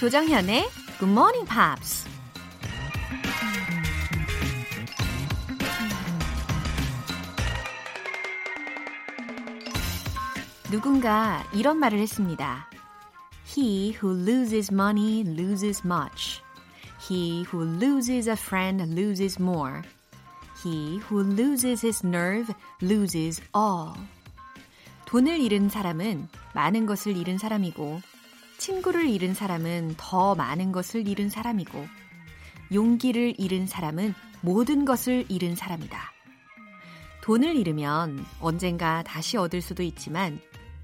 조정현의 Good Morning Pops. 누군가 이런 말을 했습니다. He who loses money loses much. He who loses a friend loses more. He who loses his nerve loses all. 돈을 잃은 사람은 많은 것을 잃은 사람이고, 친구를 잃은 사람은 더 많은 것을 잃은 사람이고, 용기를 잃은 사람은 모든 것을 잃은 사람이다. 돈을 잃으면 언젠가 다시 얻을 수도 있지만,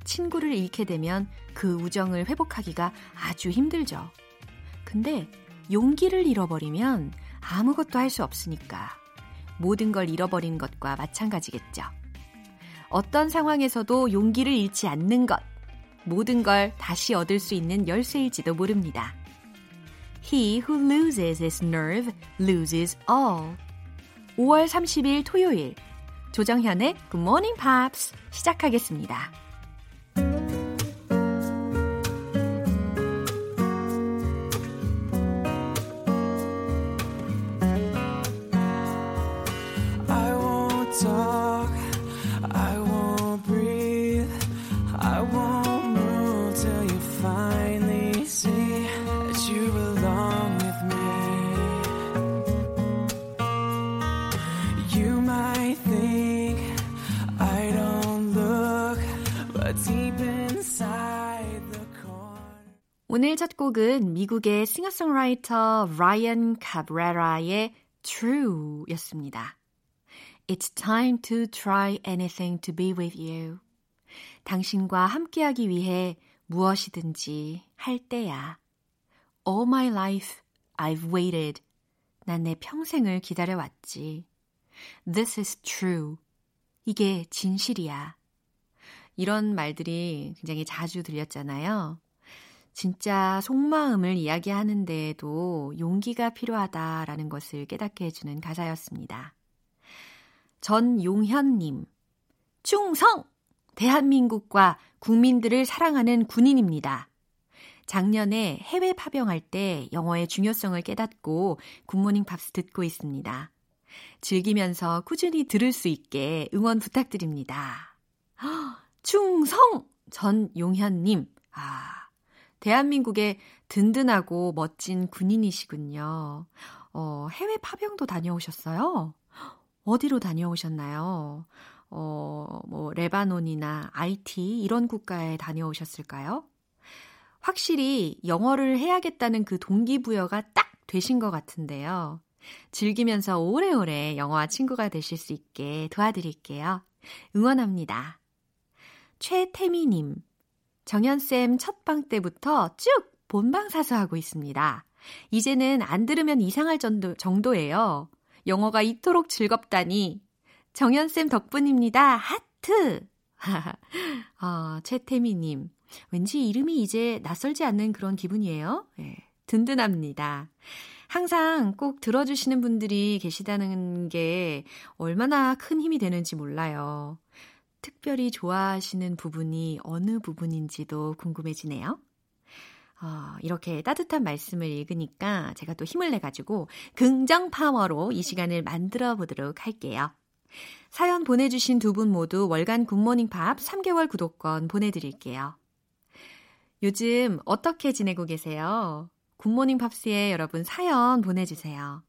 친구를 잃게 되면 그 우정을 회복하기가 아주 힘들죠. 근데 용기를 잃어버리면 아무것도 할 수 없으니까 모든 걸 잃어버린 것과 마찬가지겠죠. 어떤 상황에서도 용기를 잃지 않는 것, 모든 걸 다시 얻을 수 있는 열쇠일지도 모릅니다. He who loses his nerve loses all. 5월 30일 토요일 조정현의 Good Morning Pops 시작하겠습니다. 오늘 첫 곡은 미국의 싱어송라이터 라이언 카브레라의 True 였습니다. It's time to try anything to be with you. 당신과 함께하기 위해 무엇이든지 할 때야. All my life I've waited. 난 내 평생을 기다려왔지. This is true. 이게 진실이야. 이런 말들이 굉장히 자주 들렸잖아요. 진짜 속마음을 이야기하는 데에도 용기가 필요하다라는 것을 깨닫게 해주는 가사였습니다. 전용현님, 충성! 대한민국과 국민들을 사랑하는 군인입니다. 작년에 해외 파병할 때 영어의 중요성을 깨닫고 굿모닝 팝스 듣고 있습니다. 즐기면서 꾸준히 들을 수 있게 응원 부탁드립니다. 충성! 전용현님, 아, 대한민국의 든든하고 멋진 군인이시군요. 어, 해외 파병도 다녀오셨어요? 어디로 다녀오셨나요? 어, 뭐, 레바논이나 IT 이런 국가에 다녀오셨을까요? 확실히 영어를 해야겠다는 그 동기부여가 딱 되신 것 같은데요. 즐기면서 오래오래 영어와 친구가 되실 수 있게 도와드릴게요. 응원합니다. 최태미님, 정연쌤 첫방 때부터 쭉 본방사수 하고 있습니다. 이제는 안 들으면 이상할 정도, 정도예요. 영어가 이토록 즐겁다니. 정연쌤 덕분입니다. 하트! 아, 최태미님. 왠지 이름이 이제 낯설지 않는 그런 기분이에요. 네, 든든합니다. 항상 꼭 들어주시는 분들이 계시다는 게 얼마나 큰 힘이 되는지 몰라요. 특별히 좋아하시는 부분이 어느 부분인지도 궁금해지네요. 어, 이렇게 따뜻한 말씀을 읽으니까 제가 또 힘을 내가지고 긍정 파워로 이 시간을 만들어 보도록 할게요. 사연 보내주신 두 분 모두 월간 굿모닝 팝 3개월 구독권 보내드릴게요. 요즘 어떻게 지내고 계세요? 굿모닝 팝스에 여러분 사연 보내주세요.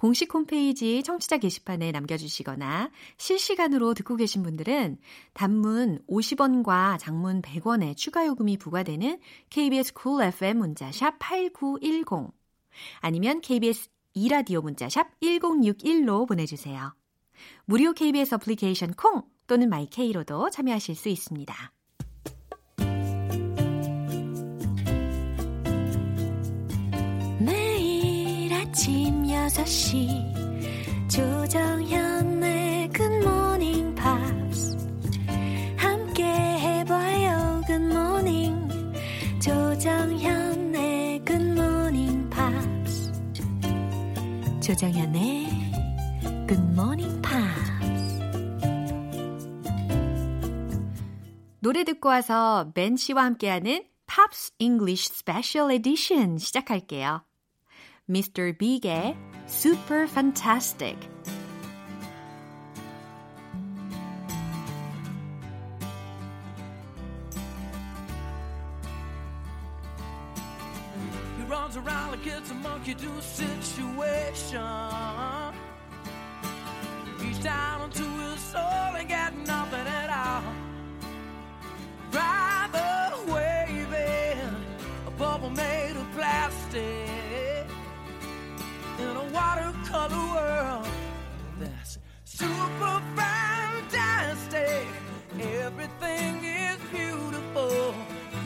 공식 홈페이지 청취자 게시판에 남겨주시거나 실시간으로 듣고 계신 분들은 단문 50원과 장문 100원의 추가 요금이 부과되는 KBS 쿨 cool FM 문자샵 8910 아니면 KBS 이라디오 문자샵 1061로 보내주세요. 무료 KBS 어플리케이션 콩 또는 마이케이로도 참여하실 수 있습니다. 6시. 조정현의 굿모닝 팝스 함께 해봐요 굿모닝 조정현의 굿모닝 팝스 조정현의 굿모닝 팝스 노래 듣고 와서 벤 씨와 함께하는 Pops English Special Edition 시작할게요. Mr. Big의 Super Fantastic. He runs around like it's a monkey a situation. Down into his soul and nothing at all. Rather watercolor world that's super fantastic. Everything is beautiful.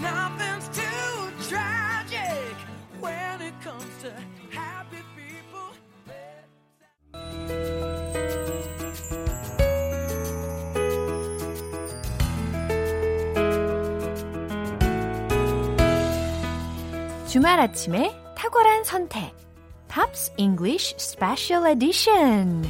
Nothing's too tragic when it comes to happy people. 주말 아침에 탁월한 선택. Pops English Special Edition.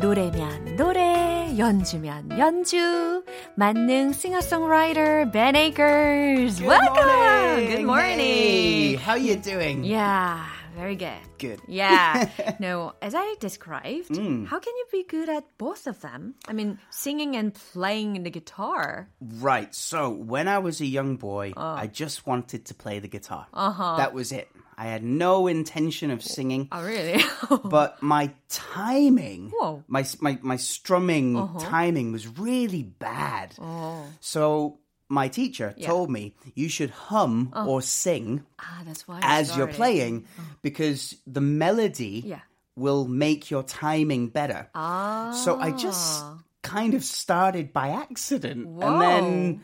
노래면 노래, 연주면 연주. 만능 싱어송라이터 Ben Akers. Welcome. Good morning. Hey, how you doing? Yeah, very good. Good. Yeah. no, as I described, how can you be good at both of them? I mean, singing and playing the guitar. Right. So when I was a young boy, Oh. I just wanted to play the guitar. Uh-huh. That was it. I had no intention of singing, Oh, really? but my timing, Whoa. my my my strumming Uh-huh. timing was really bad. Oh. So my teacher Oh. Yeah. told me you should hum or sing ah, that's why. you as you're playing because the melody Yeah. will make your timing better. Ah. So I just kind of started by accident, Whoa. and then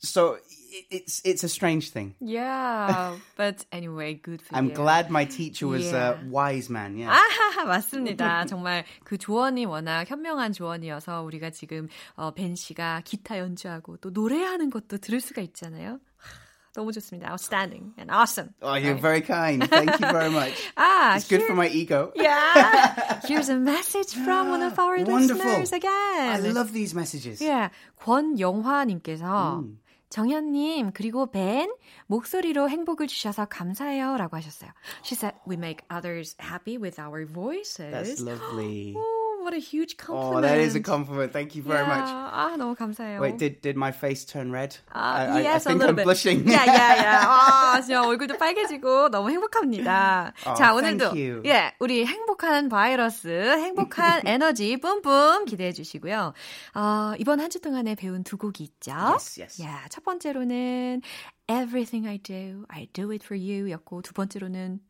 so it, it's it's a strange thing. Yeah, but anyway, good for I'm you. glad my teacher was Yeah. a wise man. Yeah. 아하하, 맞습니다. 정말 그 조언이 워낙 현명한 조언이어서 우리가 지금 어, 벤 씨가 기타 연주하고 또 노래하는 것도 들을 수가 있잖아요. 하, 너무 좋습니다. Outstanding and awesome. Oh, you're very kind. Thank you very much. 아, It's good here- for my ego. Yeah. Here's a message from one of our Wonderful. listeners again. I love these messages. 예, 권영화님께서 정현님 그리고 벤 목소리로 행복을 주셔서 감사해요 라고 하셨어요. She said we make others happy with our voices. That's lovely. Oh, what a huge compliment. Oh, that is a compliment. Thank you very yeah. much. 아, 너무 감사해요. Wait, did did my face turn red? 아, I, I- yes, I think a little I'm bit. blushing. Yeah, yeah, yeah. 아, 진짜 얼굴도 빨개지고 너무 행복합니다. Oh, 자, 오늘도 you. 예, 우리 행복한 바이러스, 행복한 에너지 뿜뿜 기대해 주시고요. 어, 이번 한 주 동안에 배운 두 곡이 있죠. Yes, yes. 야, 첫 번째로는 Everything I Do, I Do It For You 였고 두 번째로는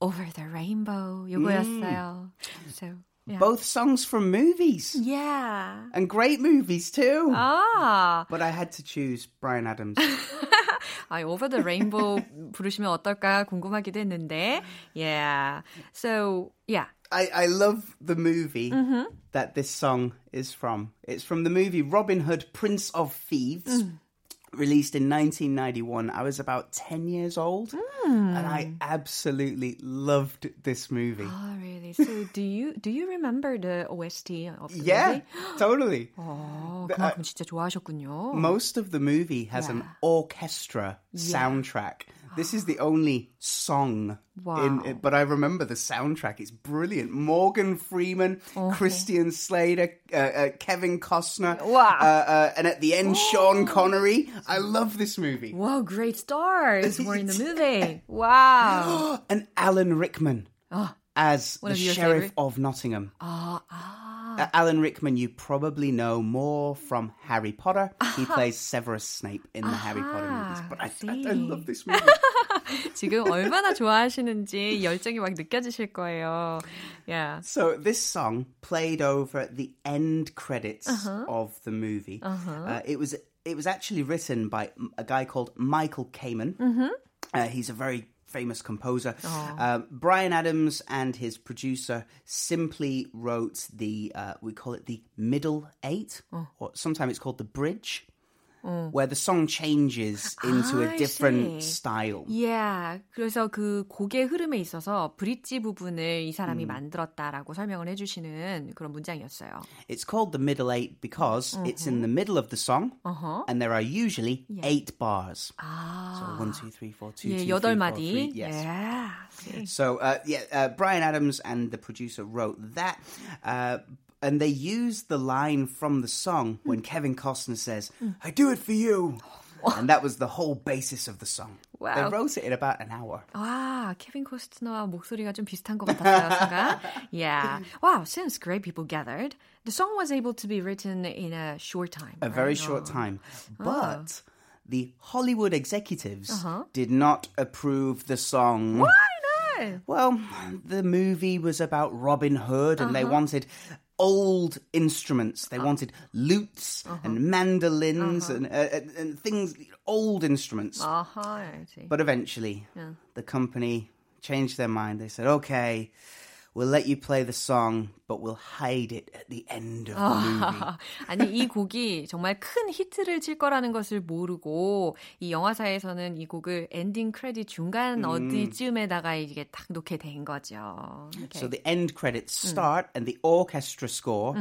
Over the Rainbow 요거였어요. So, Yeah. Both songs from movies. Yeah. And great movies too. Ah. But I had to choose Bryan Adams. 아, Over the Rainbow 부르시면 어떨까 궁금하기도 했는데. Yeah. So, yeah. I, I love the movie mm-hmm. that this song is from. It's from the movie Robin Hood, Prince of Thieves. Mm released in 1991. I was about 10 years old, Mm. and I absolutely loved this movie. Oh, really? So, do you do you remember the OST of the yeah, movie? totally. 어, 그만큼 진짜 좋아하셨군요. Most of the movie has an Yeah. orchestra soundtrack. this is the only song Wow. in it, but I remember the soundtrack. It's brilliant. Morgan Freeman, Christian Slater, uh, uh, Kevin Costner, Wow. uh, uh, and at the end, Sean Connery. I love this movie. Wow, great stars were in the movie. Wow. And Alan Rickman as the sheriff favorite? of Nottingham. 아, 아. Uh, Alan Rickman, you probably know more from Harry Potter. He plays Severus Snape in the Harry Potter movies. But I, I, I see. love this movie. 지금 얼마나 좋아하시는지 열정이 막 느껴지실 거예요. Yeah. So this song played over at the end credits Uh-huh. of the movie. Uh, it was it was actually written by a guy called Michael Kamen. Mm-hmm. Uh, he's a very famous composer. Um, Bryan Adams and his producer simply wrote the uh, we call it the middle eight, Oh. or sometimes it's called the bridge. 어. where the song changes into 아, a different style. Yeah. 그래서 그 곡의 흐름에 있어서 브릿지 부분을 이 사람이 mm. 만들었다라고 설명을 해주시는 그런 문장이었어요. It's called the middle eight because uh-huh. it's in the middle of the song uh-huh. and there are usually yeah. eight bars. 아. So one, two, three, four, two, 예, two, three, Yes. Yeah. So uh, yeah, uh, Bryan Adams and the producer wrote that. Uh, and they used the line from the song when Kevin Costner says, "I do it for you," and that was the whole basis of the song. They Wow. wrote it in about an hour. 아, 케빈 코스트너와 목소리가 좀 비슷한 것 같았어요, 순간. Yeah. Wow, since great people gathered, the song was able to be written in a short time. A very right? short 어. time, but. The Hollywood executives Uh-huh. did not approve the song. Why not? Well, the movie was about Robin Hood, and they wanted old instruments. They uh-huh. wanted lutes uh-huh. and mandolins uh-huh. and, uh, and, things, old instruments. 아하, I see. But eventually, the company changed their mind. They said, okay, we'll let you play the song, but we'll hide it at the end of the movie. 아니 이 곡이 정말 큰 히트를 칠 거라는 것을 모르고 이 영화사에서는 이 곡을 엔딩 크레딧 중간 어디쯤에다가 이게 딱 놓게 된 거죠. So the end credits start, and the orchestra score,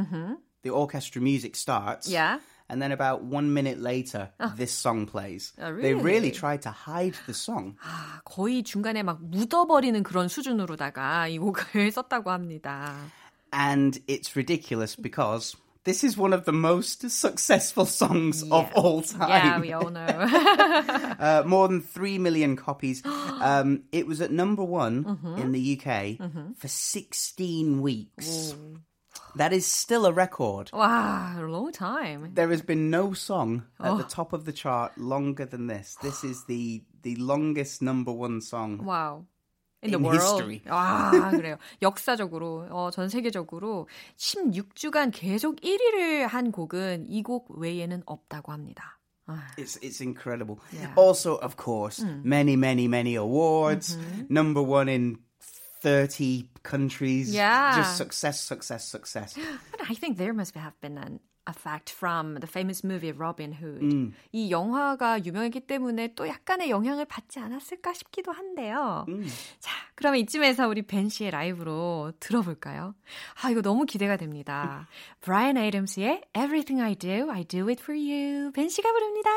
the orchestra music starts. Yeah. And then about one minute later, this song plays. Oh, They really? really tried to hide the song. 아, 거의 중간에 막 묻어버리는 그런 수준으로다가 이 곡을 썼다고 합니다. And it's ridiculous because this is one of the most successful songs of all Yeah, time. we all know. uh, more than 3 million copies. um, it was at number one Mm-hmm. in the UK for 16 weeks. That is still a record. 와, a long time. There has been no song at Oh. the top of the chart longer than this. This is the the longest number one song. 와우. In the In world. history. 아, 그래요. 역사적으로, 어, 전 세계적으로 16주간 계속 1위를 한 곡은 이 곡 외에는 없다고 합니다. 아, It's it's incredible. Yeah. Also, of course, Mm. many many many awards. Mm-hmm. Number one in thirty countries. Yeah. just success, success, success. But I think there must have been an, a fact from the famous movie Robin Hood. 음. 이 영화가 유명했기 때문에 또 약간의 영향을 받지 않았을까 싶기도 한데요. 음. 자, 그러면 이쯤에서 우리 벤 씨의 라이브로 들어볼까요? 아, 이거 너무 기대가 됩니다. 브라이언 에이덤스의 Everything I Do, I Do It For You. 벤 씨가 부릅니다.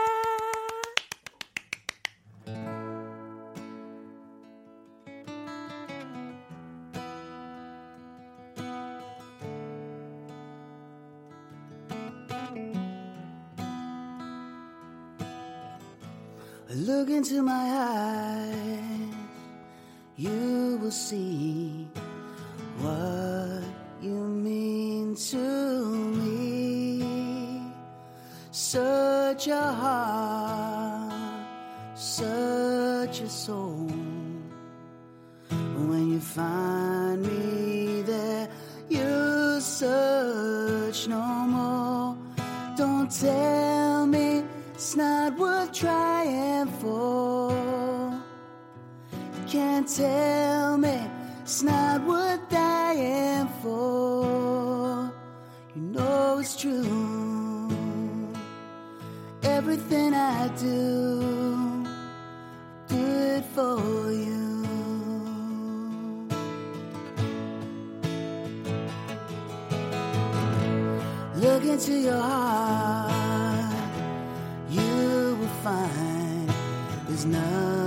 Into my eyes, you will see what you mean to me. Such a heart, such a soul. When you find me there, you search no more. Don't tell me it's not worth trying Can't tell me it's not what I am for. You know it's true. Everything I do, I do it for you. Look into your heart, you will find there's nothing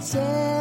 tell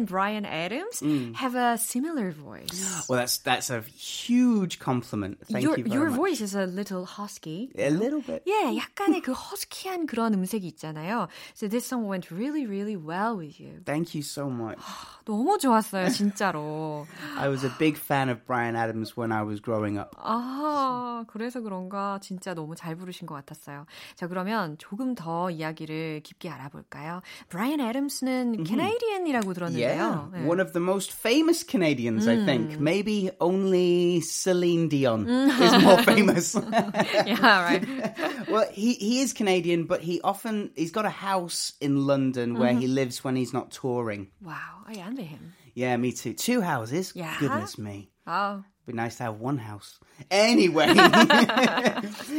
and Brian Adams have a similar voice. Well, that's that's a huge compliment. Thank your you very your much. voice is a little husky. A little bit. 예, 약간의 그 허스키한 그런 음색이 있잖아요. So this song went really, really well with you. Thank you so much. 너무 좋았어요, 진짜로. I was a big fan of Brian Adams when I was growing up. 아, 그래서 그런가 진짜 너무 잘 부르신 것 같았어요. 자, 그러면 조금 더 이야기를 깊게 알아볼까요? 애덤스는 캐네디언이라고 Yeah, 들었는데 yeah, oh, yeah, one of the most famous Canadians, mm. I think. Hmm. Maybe only Celine Dion hmm. is more famous. yeah, right. well, he he is Canadian, but he often he's got a house in London where mm-hmm. he lives when he's not touring. Wow, I envy him. Yeah, me too. Two houses. Yeah. Goodness me. Oh. Be nice to have one house. Anyway,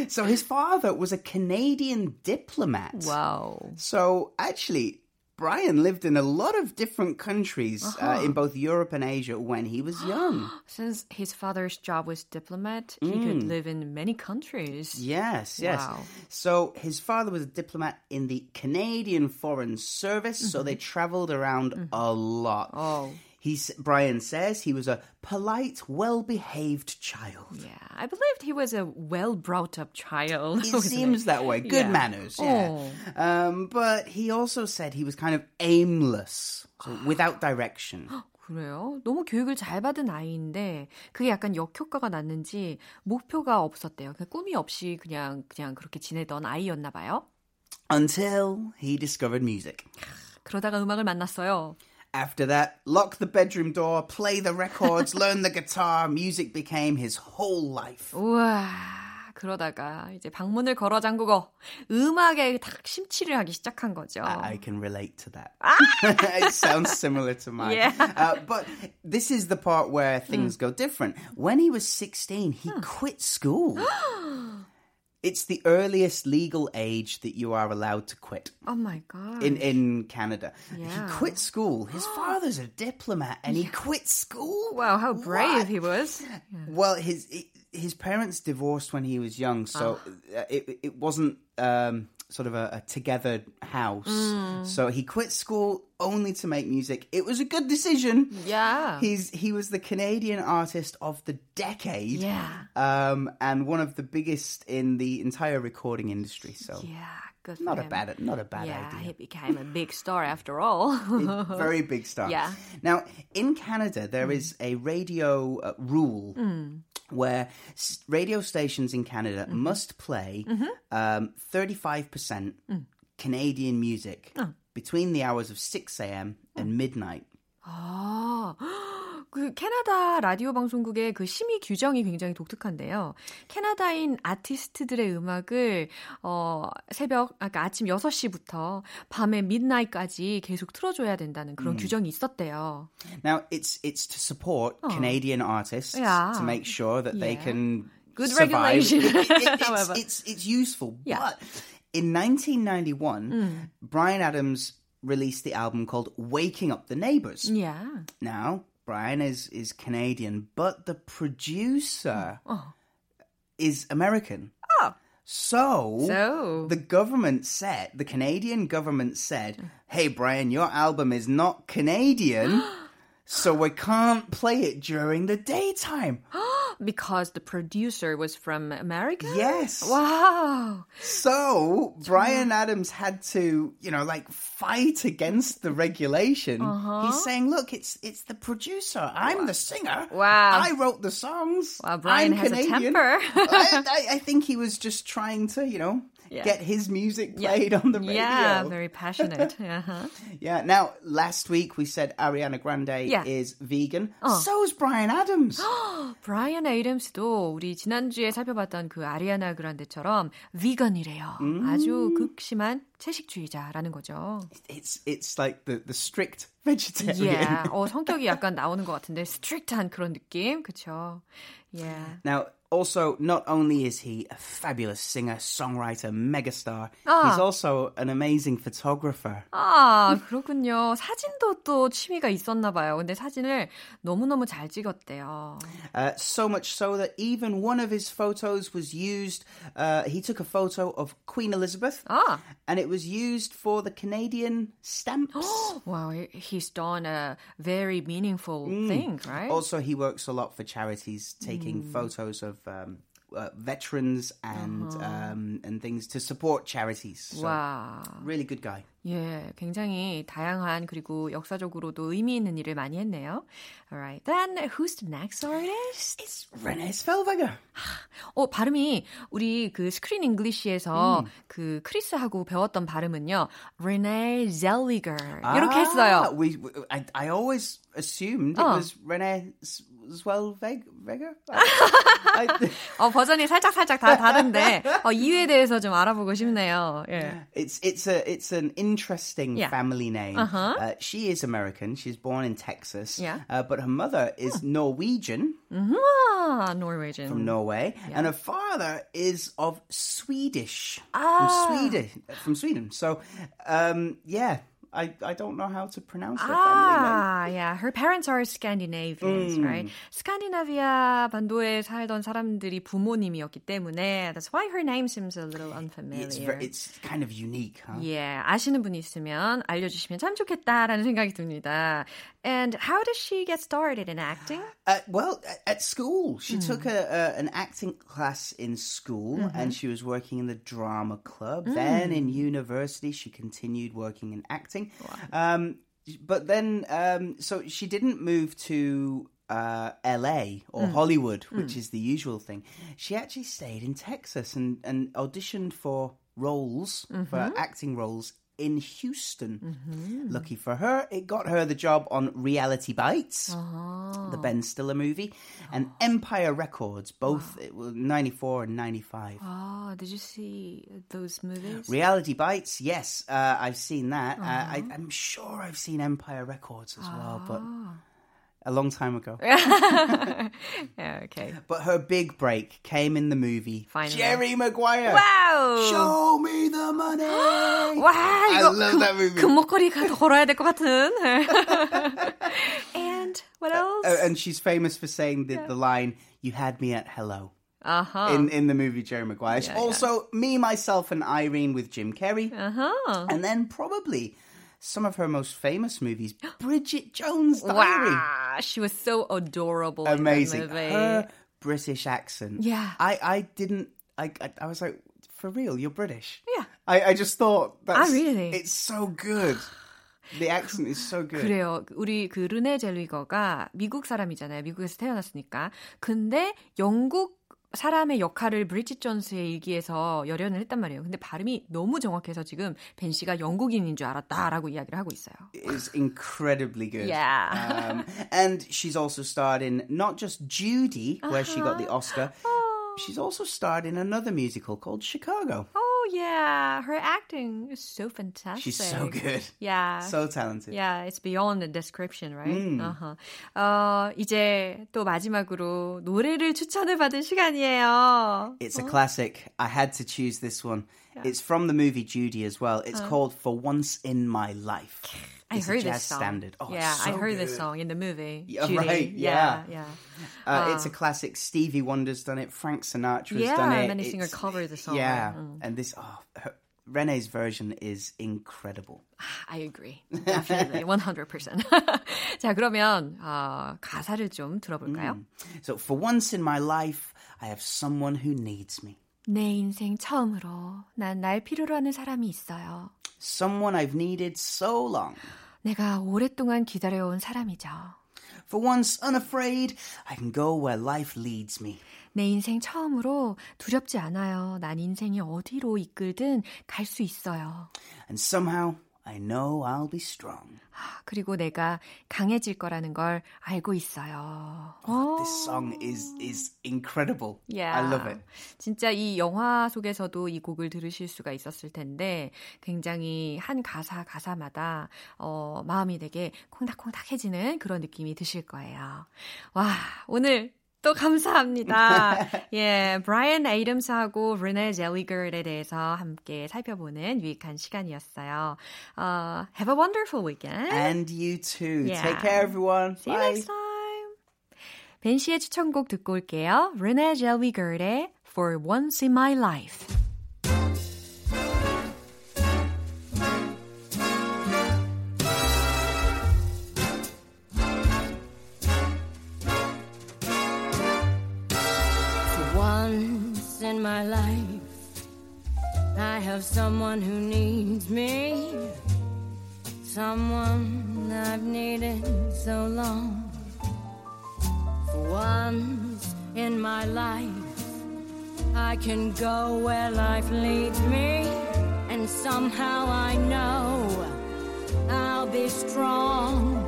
so his father was a Canadian diplomat. Wow. So actually, Bryan lived in a lot of different countries uh, uh-huh. in both Europe and Asia when he was young. Since his father's job was diplomat, he could mm. live in many countries. yes, yes. Wow. So his father was a diplomat in the Canadian Foreign Service, so mm-hmm. they traveled around mm-hmm. a lot. Oh. He Bryan says he was a polite, well-behaved child. Yeah, I believed he was a well-brought-up child. It seems it? that way. Good yeah. manners. Yeah. Oh. Um, but he also said he was kind of aimless, so without direction. 그래요? 너무 교육을 잘 받은 아이인데 그게 약간 역효과가 났는지 목표가 없었대요. 그냥 꿈이 없이 그냥 그냥 그렇게 지내던 아이였나 봐요. Until he discovered music. 그러다가 음악을 만났어요. After that, lock the bedroom door, play the records, learn the guitar. Music became his whole life. 우와. 그러다가 이제 방문을 걸어 잠그고 음악에 딱 심취를 하기 시작한 거죠. I can relate to that. it sounds similar to mine. Yeah. Uh, but this is the part where things go different. When he was 16, he quit school. it's the earliest legal age that you are allowed to quit. Oh my god. in in Canada. Yeah. He quit school. His father's a diplomat, and he quit school. wow, how brave What? he was. Well, his his parents divorced when he was young, so uh, it it wasn't um, sort of a, a together house. So he quit school only to make music. It was a good decision. Yeah. He's he was the Canadian artist of the decade. Yeah. Um, and one of the biggest in the entire recording industry. So Yeah, good not a him. bad not a bad yeah, idea. he became a big star after all. very big star. Yeah. Now, in Canada, there is a radio uh, rule where radio stations in Canada mm-hmm. must play mm-hmm. um, 35% mm. Canadian music oh. between the hours of 6 a.m. Oh. and midnight. 아, oh. 그 캐나다 라디오 방송국의 그 심의 규정이 굉장히 독특한데요. 캐나다인 아티스트들의 음악을 어 새벽 아까 아침 6시부터 밤에 midnight까지 계속 틀어 줘야 된다는 그런 규정이 있었대요. Now, it's it's to support Canadian artists Yeah. to make sure that they Yeah. can Good survive. regulation, It- it- it's, however. it's it's useful, Yeah. but in 1991, Brian Adams released the album called "Waking Up the Neighbors." Yeah. Now, Bryan is is Canadian, but the producer mm. oh. is American. Oh. So, So. the government said, the Canadian government said, "Hey Bryan, your album is not Canadian." So we can't play it during the daytime. Oh. Because the producer was from America? Yes. Wow. So Bryan Adams had to, you know, like fight against the regulation. Uh-huh. He's saying, "Look, it's it's the producer. I'm the singer. Wow. I wrote the songs. Wow, Bryan I'm has a Canadian." temper. I, I, I think he was just trying to, you know, yeah. get his music played yeah. on the radio. Yeah, very passionate. Uh-huh. yeah. Now, last week we said Ariana Grande yeah. is vegan. 어. So is Bryan Adams. Brian Adams도 우리 지난주에 살펴봤던 그 아리아나 그란데처럼 vegan이래요. 음. 아주 극심한 채식주의자라는 거죠. It's it's like the the strict vegetarian. Yeah. 어 성격이 약간 나오는 것 같은데 strict한 그런 느낌. 그렇죠. Yeah. Now also, not only is he a fabulous singer, songwriter, megastar, Ah. he's also an amazing photographer. 아, 그렇군요. 사진도 또 취미가 있었나 봐요. 근데 사진을 너무너무 잘 찍었대요. Uh, so much so that even one of his photos was used. Uh, he took a photo of Queen Elizabeth, 아, and it was used for the Canadian stamps. wow, he's done a very meaningful thing, right? Also, he works a lot for charities, taking photos of um, uh, veterans and um, and things to support charities. So, 와. really good guy. 예, 굉장히 다양한 그리고 역사적으로도 의미 있는 일을 많이 했네요. Alright, then who's the next artist? It's Renee Zellweger. 어, 발음이 우리 그 스크린 잉글리시에서 그 크리스하고 배웠던 발음은요. Renee Zellweger 이렇게 Ah, 했어요. We, we- I, I always assumed it Oh. was Renee Zellweger. I, I, 어, 버전이 살짝 살짝 다 다른데 어, 이유에 대해서 좀 알아보고 싶네요. 예. it's it's a it's an interesting Yeah. family name. Uh-huh. Uh, she is American. She's born in Texas. Yeah. Uh, but her mother is Norwegian 아, Norwegian. from Norway, and her father is of Swedish Ah. from Sweden. From Sweden. So, um, yeah. I, I don't know how to pronounce her family name. Ah, yeah. Her parents are Scandinavians, right? 스칸디나비아 반도에 살던 사람들이 부모님이었기 때문에 that's why her name seems a little unfamiliar. It's very, it's kind of unique, huh? 예, 아시는 분이 있으면 알려주시면 참 좋겠다라는 생각이 듭니다. And how does she get started in acting? Uh, well, at school, she took a, a, an acting class in school, and she was working in the drama club. Then in university, she continued working in acting. Um, but then, um, so she didn't move to uh, L.A. or Hollywood, which is the usual thing. She actually stayed in Texas and, and auditioned for roles, for acting roles in Houston. Lucky for her, it got her the job on Reality Bites, the Ben Stiller movie, and Empire Records, both it was 94 and 95. Oh, did you see those movies? Reality Bites, yes, uh, I've seen that. Uh, I, I'm sure I've seen Empire Records as well, but a long time ago. yeah, okay. But her big break came in the movie Finally. Jerry Maguire. 와우! Show me the money. 와, I 이거 love that movie. 금목걸이가 걸어야 될 것 같은. and what else? Uh, and she's famous for saying the, the line, "You had me at hello." uh-huh. in, in the movie Jerry Maguire. also, me, myself, and Irene with Jim Carrey. uh-huh. And then probably some of her most famous movies, Bridget Jones' Diary. Wow, she was so adorable Amazing. in that movie. Her British accent. Yeah. I, I didn't, I, I, I was like, for real, you're British? Yeah. I, I just thought that's, really? it's so good. The accent is so good. 그래요. 우리 그 르네 젤리거가 미국 사람이잖아요. 미국에서 태어났으니까. 근데 영국 사람의 역할을 브리짓 존스의 일기에서 열연을 했단 말이에요. 근데 발음이 너무 정확해서 지금 벤 씨가 영국인인 줄 알았다라고 이야기를 하고 있어요. is incredibly good. Yeah. Um, and she's also starred in not just Judy, where she got the Uh-huh. Oscar, she's also starred in another musical called Chicago. Oh yeah, her acting is so fantastic. She's so good. Yeah. So talented. Yeah, it's beyond the description, right? 음. Uh-huh. 어, 이제 또 마지막으로 노래를 추천을 받은 시간이에요. It's a classic. I had to choose this one. It's from the movie Judy as well. It's called For Once in My Life. I It's heard a jazz this song. standard. Oh, yeah, it's I so heard this good. song in the movie. Yeah, Judy. right, Yeah, yeah. yeah. Uh, it's a classic. Stevie Wonder's done it. Frank Sinatra's Yeah, done it. many singers It's- cover the song, Yeah, right? Mm. and this oh, her, Renee's version is incredible. I agree. Definitely. 100%. 자, 그러면 어, 가사를 좀 들어볼까요? Mm. So, for once in my life, I have someone who needs me. 내 인생 처음으로 난 날 필요로 하는 사람이 있어요. Someone I've needed so long. 내가 오랫동안 기다려온 사람이죠. For once unafraid, I can go where life leads me. 내 인생 처음으로 두렵지 않아요. 난 인생이 어디로 이끌든 갈 수 있어요. And somehow, I know I'll be strong. 그리고 내가 강해질 거라는 걸 알고 있어요. This song is is incredible. Yeah. I love it. 진짜 이 영화 속에서도 이 곡을 들으실 수가 있었을 텐데 굉장히 한 가사 가사마다 어, 마음이 되게 콩닥콩닥해지는 그런 느낌이 드실 거예요. 와 오늘 또 감사합니다. 예, 브라이언 에이덤스하고 레네 젤리걸에 대해서 함께 살펴보는 유익한 시간이었어요. Uh, have a wonderful weekend. And you too. Yeah. Take care, everyone. See you Bye. next time. 벤 씨의 추천곡 듣고 올게요. 레네 젤리걸의 For Once in My Life. Someone who needs me. Someone I've needed so long. For once in my life, I can go where life leads me. And somehow I know I'll be strong.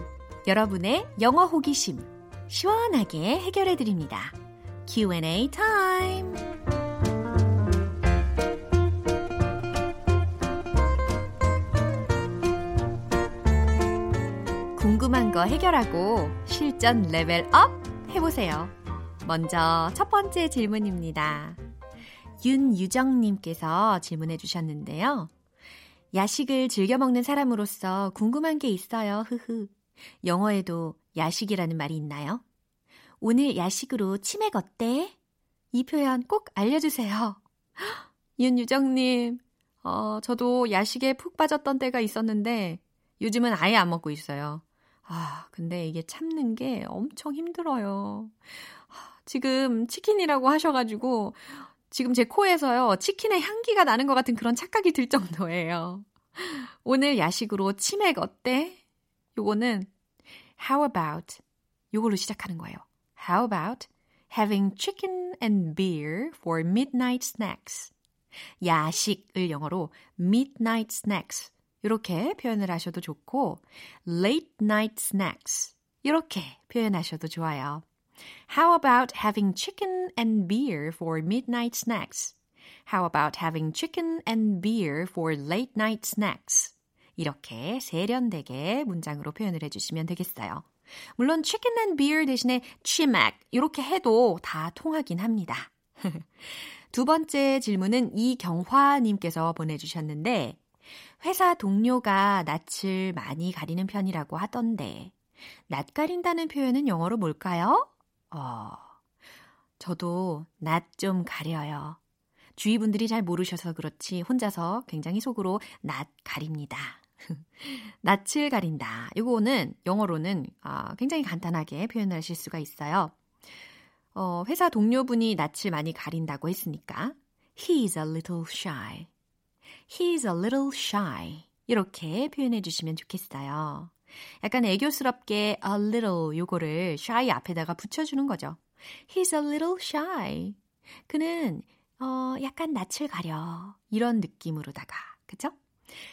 여러분의 영어 호기심 시원하게 해결해 드립니다. Q&A 타임. 궁금한 거 해결하고 실전 레벨 업 해보세요. 먼저 첫 번째 질문입니다. 윤유정님께서 질문해 주셨는데요. 야식을 즐겨 먹는 사람으로서 궁금한 게 있어요. 흐흐. 영어에도 야식이라는 말이 있나요? 오늘 야식으로 치맥 어때? 이 표현 꼭 알려주세요. 윤유정님, 어, 저도 야식에 푹 빠졌던 때가 있었는데 요즘은 아예 안 먹고 있어요. 아, 근데 이게 참는 게 엄청 힘들어요. 지금 치킨이라고 하셔가지고 지금 제 코에서요, 치킨의 향기가 나는 것 같은 그런 착각이 들 정도예요. 오늘 야식으로 치맥 어때? 요거는 How about 요걸로 시작하는 거예요. How about having chicken and beer for midnight snacks? 야식을 영어로 midnight snacks 이렇게 표현을 하셔도 좋고 late night snacks 이렇게 표현하셔도 좋아요. How about having chicken and beer for midnight snacks? How about having chicken and beer for late night snacks? 이렇게 세련되게 문장으로 표현을 해주시면 되겠어요. 물론 chicken and beer 대신에 치맥 이렇게 해도 다 통하긴 합니다. 두 번째 질문은 이경화님께서 보내주셨는데 회사 동료가 낯을 많이 가리는 편이라고 하던데 낯 가린다는 표현은 영어로 뭘까요? 어, 저도 낯 좀 가려요. 주위 분들이 잘 모르셔서 그렇지 혼자서 굉장히 속으로 낯 가립니다. 낯을 가린다. 이거는 영어로는 아, 굉장히 간단하게 표현하실 수가 있어요. 어, 회사 동료분이 낯을 많이 가린다고 했으니까 He's a little shy. He's a little shy. 이렇게 표현해 주시면 좋겠어요. 약간 애교스럽게 a little 요거를 shy 앞에다가 붙여주는 거죠. He's a little shy. 그는 어, 약간 낯을 가려. 이런 느낌으로다가. 그쵸?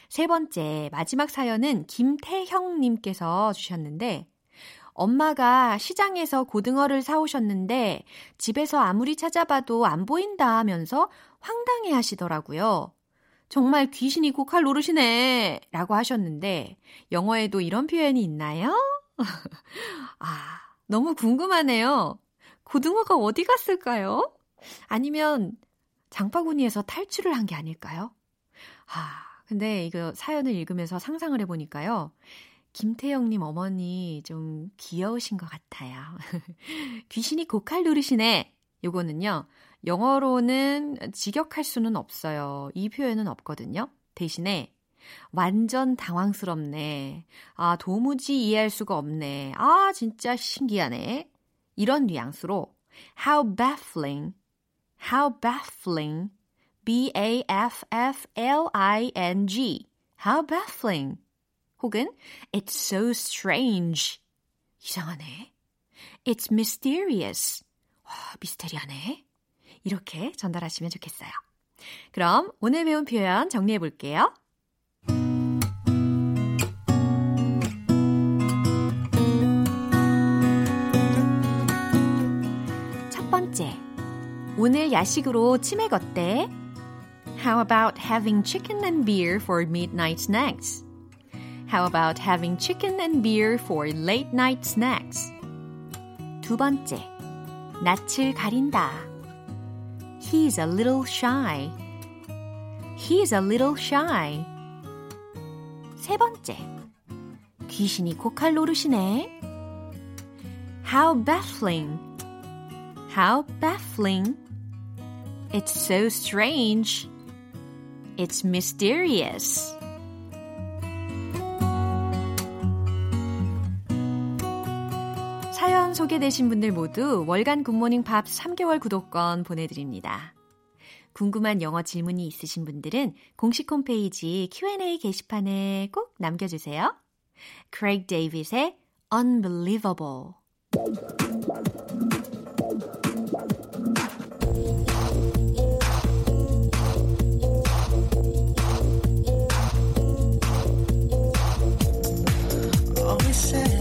세 번째, 마지막 사연은 김태형님께서 주셨는데, 엄마가 시장에서 고등어를 사오셨는데 집에서 아무리 찾아봐도 안 보인다 하면서 황당해 하시더라고요. 정말 귀신이 고칼 노릇이네 라고 하셨는데 영어에도 이런 표현이 있나요? 아, 너무 궁금하네요. 고등어가 어디 갔을까요? 아니면 장바구니에서 탈출을 한 게 아닐까요? 아, 근데 이거 사연을 읽으면서 상상을 해보니까요. 김태영님 어머니 좀 귀여우신 것 같아요. 귀신이 고칼 노릇이네. 요거는요. 영어로는 직역할 수는 없어요. 이 표현은 없거든요. 대신에 완전 당황스럽네. 아, 도무지 이해할 수가 없네. 아, 진짜 신기하네. 이런 뉘앙스로 how baffling, how baffling, B-A-F-F-L-I-N-G, how baffling. 혹은 it's so strange. 이상하네. It's mysterious. 와, 미스테리하네. 이렇게 전달하시면 좋겠어요. 그럼 오늘 배운 표현 정리해 볼게요. 첫 번째. 오늘 야식으로 치맥 어때? How about having chicken and beer for midnight snacks? How about having chicken and beer for late night snacks? 두 번째. 낯을 가린다. He's a little shy. He's a little shy. 세 번째. 귀신이 고칼 노릇이네. How baffling. How baffling. It's so strange. It's mysterious. 사연 소개되신 분들 모두 월간 굿모닝 팝 3개월 구독권 보내드립니다. 궁금한 영어 질문이 있으신 분들은 공식 홈페이지 Q&A 게시판에 꼭 남겨주세요. Craig David의 Unbelievable said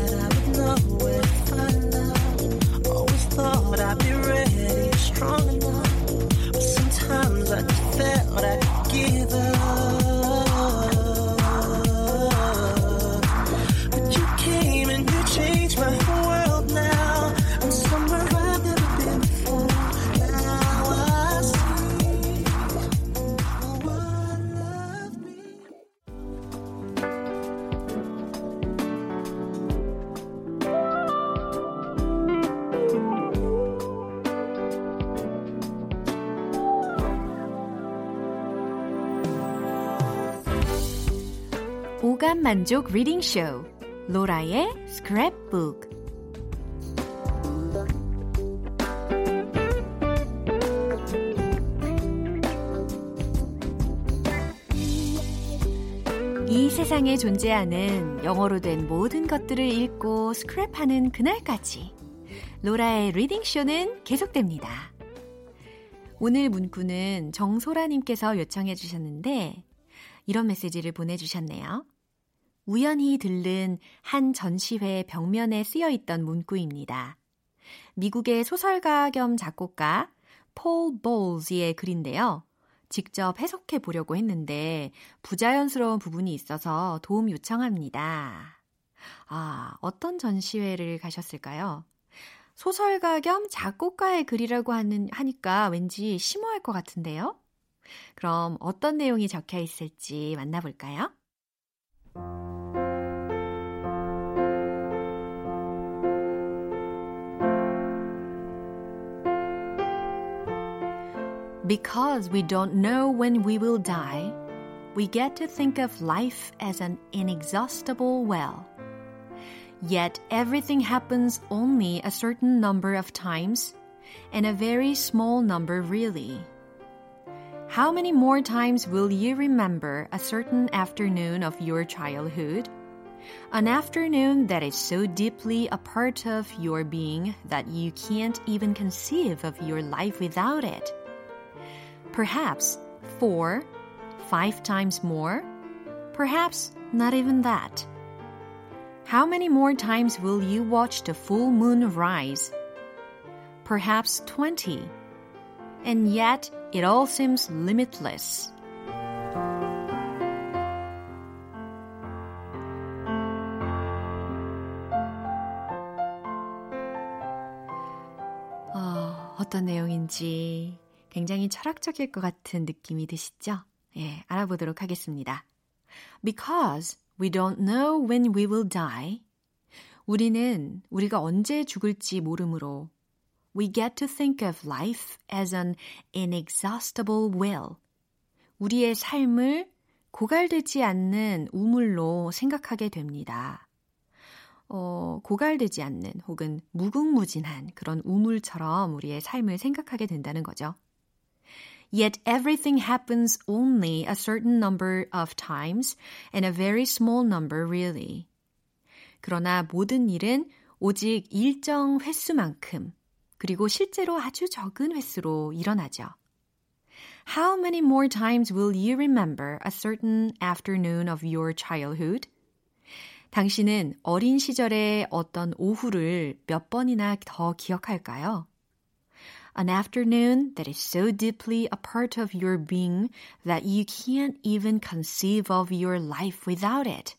만족 리딩 쇼 로라의 스크랩북 이 세상에 존재하는 영어로 된 모든 것들을 읽고 스크랩하는 그날까지 로라의 리딩 쇼는 계속됩니다. 오늘 문구는 정소라님께서 요청해 주셨는데 이런 메시지를 보내주셨네요. 우연히 들른 한 전시회 벽면에 쓰여 있던 문구입니다. 미국의 소설가 겸 작곡가 폴 볼즈의 글인데요. 직접 해석해 보려고 했는데 부자연스러운 부분이 있어서 도움 요청합니다. 아, 어떤 전시회를 가셨을까요? 소설가 겸 작곡가의 글이라고 하는, 하니까 왠지 심오할 것 같은데요? 그럼 어떤 내용이 적혀 있을지 만나볼까요? Because we don't know when we will die, we get to think of life as an inexhaustible well. Yet everything happens only a certain number of times, and a very small number really. How many more times will you remember a certain afternoon of your childhood? An afternoon that is so deeply a part of your being that you can't even conceive of your life without it. Perhaps four, five times more. Perhaps not even that. How many more times will you watch the full moon rise? Perhaps 20. And yet, it all seems limitless. 어, 어떤 내용인지 굉장히 철학적일 것 같은 느낌이 드시죠? 예, 알아보도록 하겠습니다. Because we don't know when we will die. 우리는 우리가 언제 죽을지 모르므로 we get to think of life as an inexhaustible well. 우리의 삶을 고갈되지 않는 우물로 생각하게 됩니다. 어, 고갈되지 않는 혹은 무궁무진한 그런 우물처럼 우리의 삶을 생각하게 된다는 거죠. Yet everything happens only a certain number of times and a very small number really. 그러나 모든 일은 오직 일정 횟수만큼 그리고 실제로 아주 적은 횟수로 일어나죠. How many more times will you remember a certain afternoon of your childhood? 당신은 어린 시절의 어떤 오후를 몇 번이나 더 기억할까요? An afternoon that is so deeply a part of your being that you can't even conceive of your life without it.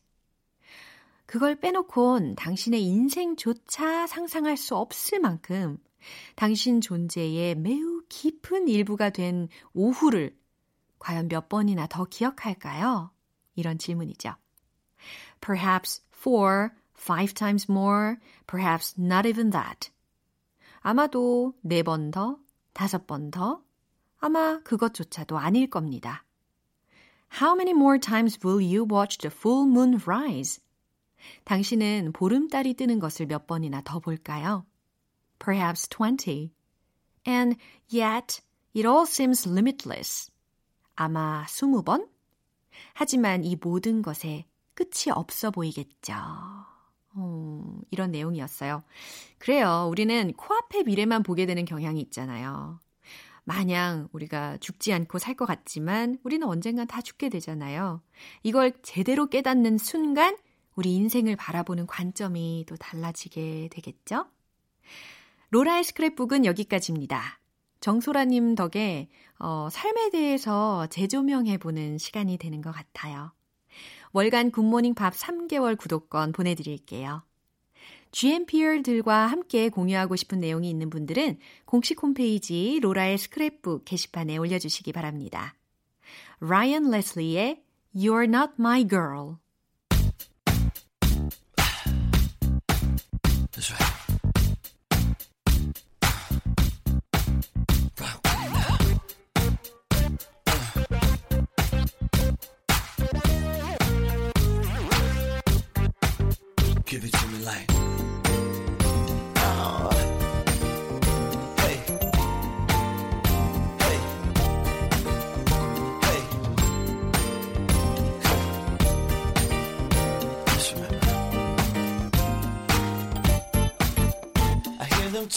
그걸 빼놓곤 당신의 인생조차 상상할 수 없을 만큼 당신 존재의 매우 깊은 일부가 된 오후를 과연 몇 번이나 더 기억할까요? 이런 질문이죠. Perhaps four, five times more, perhaps not even that. 아마도 네 번 더, 다섯 번 더, 아마 그것조차도 아닐 겁니다. How many more times will you watch the full moon rise? 당신은 보름달이 뜨는 것을 몇 번이나 더 볼까요? Perhaps 20. And yet, it all seems limitless. 아마 20번? 하지만 이 모든 것에 끝이 없어 보이겠죠. 어, 이런 내용이었어요. 그래요. 우리는 코앞의 미래만 보게 되는 경향이 있잖아요. 마냥 우리가 죽지 않고 살 것 같지만 우리는 언젠간 다 죽게 되잖아요. 이걸 제대로 깨닫는 순간 우리 인생을 바라보는 관점이 또 달라지게 되겠죠? 로라의 스크랩북은 여기까지입니다. 정소라님 덕에 어, 삶에 대해서 재조명해보는 시간이 되는 것 같아요. 월간 굿모닝 밥 3개월 구독권 보내드릴게요. GMPR들과 함께 공유하고 싶은 내용이 있는 분들은 공식 홈페이지 로라의 스크랩북 게시판에 올려주시기 바랍니다. 라이언 레슬리의 You're Not My Girl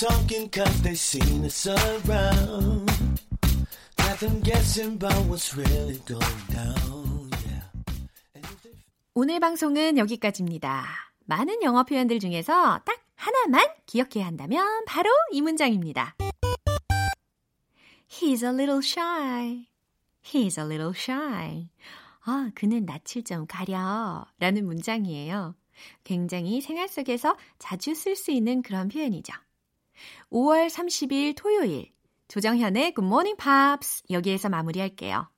talking cause they seen us around. Got them guessing about what's really going down, yeah. They 오늘 방송은 여기까지입니다. 많은 영어 표현들 중에서 딱 하나만 기억해야 한다면 바로 이 문장입니다. He's a little shy. He's a little shy. 아, 그는 낯을 좀 가려. 라는 문장이에요. 굉장히 생활 속에서 자주 쓸 수 있는 그런 표현이죠. 5월 30일 토요일 조정현의 Good Morning Pops 여기에서 마무리할게요.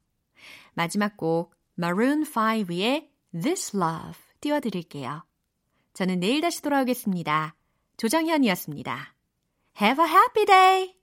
마지막 곡 Maroon 5의 This Love 띄워드릴게요. 저는 내일 다시 돌아오겠습니다. 조정현이었습니다. Have a happy day!